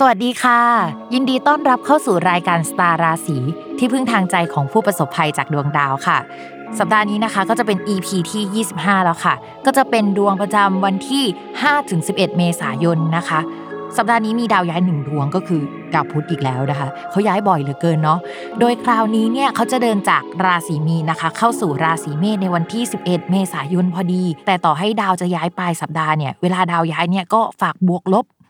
สวัสดีค่ะ ยินดีต้อนรับเข้าสู่รายการสตาร์ราศีที่พึ่งทางใจของผู้ประสบภัยจากดวงดาวค่ะ สัปดาห์นี้นะคะก็จะเป็น EP ที่ 25 แล้วค่ะ ก็จะเป็นดวงประจำวันที่ 5-11 เมษายนนะคะ สัปดาห์นี้มีดาวย้ายหนึ่งดวงก็คือดาวพุธอีกแล้วนะคะเขาย้ายบ่อยเหลือเกินเนาะโดยคราวนี้เนี่ยเขาจะเดินจากราศีมีนนะคะ เข้าสู่ราศีเมษในวันที่ 11 เมษายนพอดี แต่ต่อให้ดาวจะย้ายปลายสัปดาห์เนี่ยเวลาดาวย้ายเนี่ยก็ฝากบวกลบ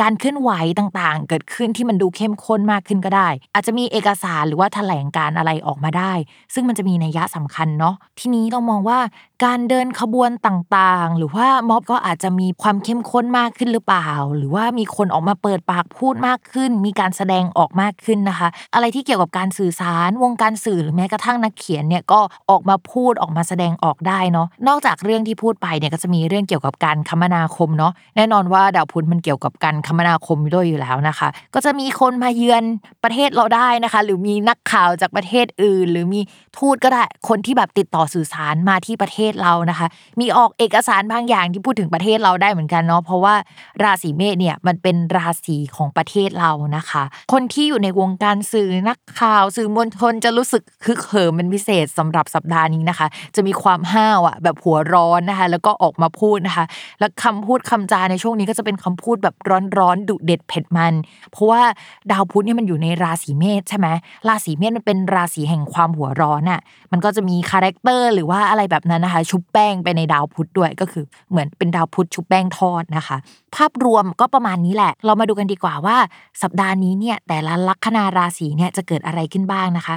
การเคลื่อนไหวต่างๆ เกิดขึ้นที่มันดูเข้มข้นมากขึ้นก็ได้ อาจจะมีเอกสารหรือว่าแถลงการอะไรออกมาได้ ซึ่งมันจะมีนัยยะสำคัญเนาะทีนี้เรามองว่าการเดินขบวนต่างๆ หรือว่าม็อบก็อาจจะมีความเข้มข้นมากขึ้นหรือเปล่า หรือว่ามีคนออกมาเปิดปากพูดมากขึ้น มีการแสดงออกมากขึ้นนะคะ อะไรที่เกี่ยวกับการสื่อสารวงการสื่อหรือแม้กระทั่งนักเขียนเนี่ยก็ออกมาพูดออกมาแสดงออกได้เนาะนอกจากเรื่องที่พูดไปเนี่ยก็จะมีเรื่องเกี่ยวกับการคมนาคมเนาะแน่นอนว่าดาวพุธมันเกี่ยวกับการคมนาคมด้วยอยู่แล้วนะคะ ก็จะมีคนมาเยือนประเทศเราได้นะคะ หรือมีนักข่าวจากประเทศอื่น หรือมีทูตก็ได้คนที่แบบติดต่อสื่อสารมาที่ประเทศเรานะคะ มีออกเอกสารบางอย่างที่พูดถึงประเทศเราได้เหมือนกันเนาะเพราะว่าราศีเมษเนี่ยมันเป็นราศีของประเทศเรานะคะ คนที่อยู่ในวงการสื่อนักข่าวสื่อมวลชนจะรู้สึกคึกเหิมเป็นพิเศษสำหรับสัปดาห์นี้นะคะ จะมีความห้าวอะแบบหัวร้อนนะคะ แล้วก็ออกมาพูดนะคะ แล้วคำพูดคำจาในช่วงนี้ก็จะเป็นคำพูดแบบร้อนๆดุเด็ดเผ็ดมัน เพราะว่าดาวพุธเนี่ยมันอยู่ในราศีเมษใช่ไหมราศีเมษมันเป็นราศีแห่งความหัวร้อนอะมันก็จะมี character หรือว่าอะไรแบบนั้นนะคะ ชุบแป้งไปในดาวพุธด้วยก็คือเหมือนเป็นดาวพุธชุบแป้งทอดนะคะ ภาพรวมก็ประมาณนี้แหละ เรามาดูกันดีกว่าว่า สัปดาห์นี้เนี่ยแต่ละลัคนาราศีเนี่ยจะเกิดอะไรขึ้นบ้างนะคะ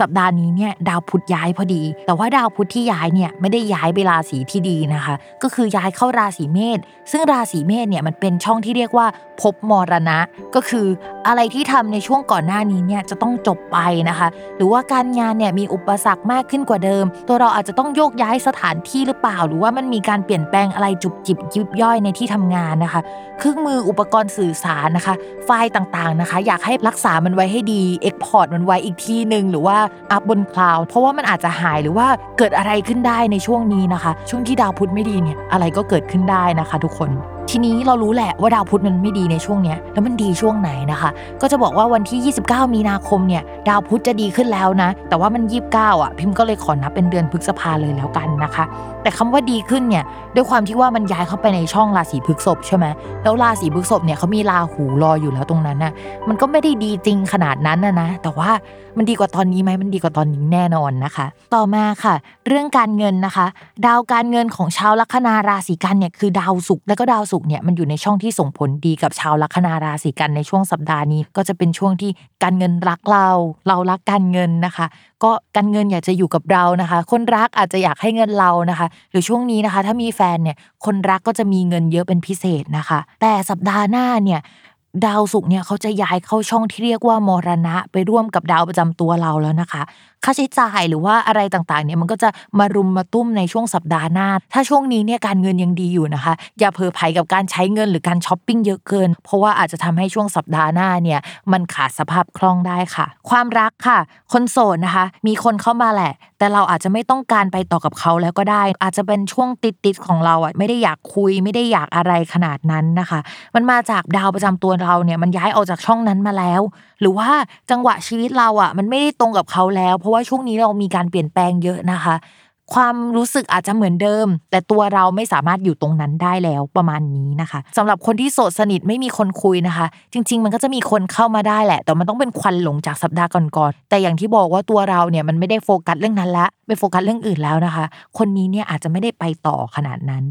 สัปดาห์นี้เนี่ยดาวพุธย้ายพอดี แต่ว่าดาวพุธที่ย้ายเนี่ยไม่ได้ย้ายไปราศีที่ดีนะคะ ก็คือย้ายเข้าราศีเมษซึ่งราศีเมษเนี่ยมันเป็นช่องที่เรียกว่าภพมรณะ ก็คืออะไรที่ทำในช่วงก่อนหน้านี้เนี่ยจะต้องจบไปนะคะ หรือว่าการงานเนี่ยมีอุปสรรคมากขึ้นกว่าเดิม ตัวเราอาจจะต้องโยกย้ายสถานที่หรือเปล่า หรือว่ามันมีการเปลี่ยนแปลงอะไรจุบจิบยิบย่อยในที่ทำงานนะคะ เครื่องมืออุปกรณ์สื่อสารนะคะ ไฟล์ต่างๆนะคะ อยากให้รักษามันไว้ให้ดี export มันไว้อีกที่หนึ่งหรือว่า up บน cloud เพราะว่ามันอาจจะหายหรือว่าเกิดอะไรขึ้นได้ในช่วงนี้นะคะ ช่วงที่ดาวพุธไม่ดีเนี่ยอะไรก็เกิดขึ้นได้นะคะ ทุกคน ทีนี้เรารู้แหละว่าดาวพุธมันไม่ดีในช่วงเนี้ยแล้วมันดีช่วงไหนนะคะ ก็จะบอกว่าวันที่ 29 มีนาคมเนี่ยดาวพุธจะดีขึ้นแล้วนะ แต่ว่ามัน 29 อะ พิมพ์ก็เลยขอนับเป็นเดือนพฤษภาเลยแล้วกันนะคะ แต่คำว่าดีขึ้นเนี่ยด้วยความที่ว่ามันย้ายเข้าไปในช่องราศีพฤษภใช่ไหมแล้วราศีพฤษภเนี่ยเขามีราหูรออยู่แล้วตรงนั้นน่ะมันก็ไม่ได้ดีจริงขนาดนั้นนะนะแต่ว่ามันดีกว่าตอนนี้ไหมมันดีกว่าตอนนี้แน่นอนนะคะ ต่อมาค่ะ เรื่องการเงินนะคะ ดาวการเงินของชาวลัคนาราศีกันเนี่ยคือดาวศุกร์และก็ดาวศุกร์เนี่ยมันอยู่ในช่องที่ส่งผลดีกับชาวลัคนาราศีกันในช่วงสัปดาห์นี้ ก็จะเป็นช่วงที่การเงินรักเรา เรารักการเงินนะคะ ก็การเงินอยากจะอยู่กับเรานะคะ คนรักอาจจะอยากให้เงินเรานะคะ หรือช่วงนี้นะคะ ถ้ามีแฟนเนี่ยคนรักก็จะมีเงินเยอะเป็นพิเศษนะคะ แต่สัปดาห์หน้าเนี่ย ดาวศุกร์เนี่ยเขาจะย้ายเข้าช่องที่เรียกว่ามรณะ ไปร่วมกับดาวประจำตัวเราแล้วนะคะ ค่าใช้จ่ายหรือว่าอะไรต่างๆเนี่ยมันก็จะมารุมมาตุ้มในช่วงสัปดาห์หน้า ถ้าช่วงนี้เนี่ยการเงินยังดีอยู่นะคะ อย่าเพอไผกับการใช้เงินหรือการช้อปปิ้งเยอะเกิน เพราะว่าอาจจะทำให้ช่วงสัปดาห์หน้าเนี่ยมันขาดสภาพคล่องได้ค่ะ ความรักค่ะ คนโสดนะคะ มีคนเข้ามาแหละ แต่เราอาจจะไม่ต้องการไปต่อกับเขาแล้วก็ได้ อาจจะเป็นช่วงติดๆของเราอะไม่ได้อยากคุย ไม่ได้อยากอะไรขนาดนั้นนะคะ มันมาจากดาวประจำตัวเราเนี่ยมันย้ายออกจากช่องนั้นมาแล้ว หรือว่าจังหวะชีวิตเราอะ มันไม่ได้ตรงกับเขาแล้ว เพราะว่าช่วงนี้เรามีการเปลี่ยนแปลงเยอะนะคะ ความรู้สึกอาจจะเหมือนเดิม แต่ตัวเราไม่สามารถอยู่ตรงนั้นได้แล้วประมาณนี้นะคะสำหรับคนที่โสดสนิทไม่มีคนคุยนะคะ จริง ๆ มันก็จะมีคนเข้ามาได้แหละ แต่มันต้องเป็นควันหลงจากสัปดาห์ก่อนๆแต่อย่างที่บอกว่าตัวเราเนี่ยมันไม่ได้โฟกัสเรื่องนั้นละไปโฟกัสเรื่องอื่นแล้วนะคะ คนนี้เนี่ยอาจจะไม่ได้ไปต่อขนาดนั้น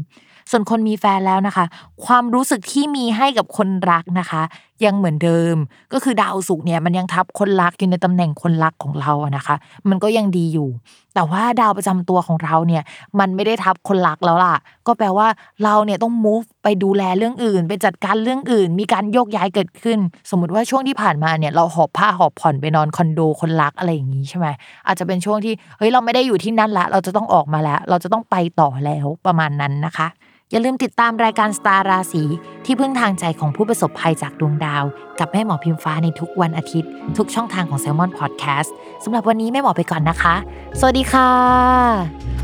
ส่วนคนมีแฟนแล้วนะคะ ความรู้สึกที่มีให้กับคนรักนะคะ ยังเหมือนเดิมก็คือดาวศุกร์เนี่ยมันยังทับคนรักอยู่ในตำแหน่งคนรักของเราอะนะคะ มันก็ยังดีอยู่ แต่ว่าดาวประจำตัวของเราเนี่ยมันไม่ได้ทับคนรักแล้วล่ะ ก็แปลว่าเราเนี่ยต้อง move ไปดูแลเรื่องอื่น ไปจัดการเรื่องอื่น มีการโยกย้ายเกิดขึ้น สมมติว่าช่วงที่ผ่านมาเนี่ยเราหอบผ้าหอบผ่อนไปนอนคอนโดคนรักอะไรอย่างนี้ใช่ไหมอาจจะเป็นช่วงที่เฮ้ยเราไม่ได้อยู่ที่นั่นละ เราจะต้องออกมาแล้ว เราจะต้องไปต่อแล้วประมาณนั้นนะคะ อย่าลืมติดตามรายการสตาร์ราศีที่พึ่งทางใจของผู้ประสบภัยจากดวงดาว กับแม่หมอพิมฟ้าในทุกวันอาทิตย์ ทุกช่องทางของ s ซ l m o n Podcast สำหรับวันนี้แม่หมอไปก่อนนะคะ สวัสดีค่ะ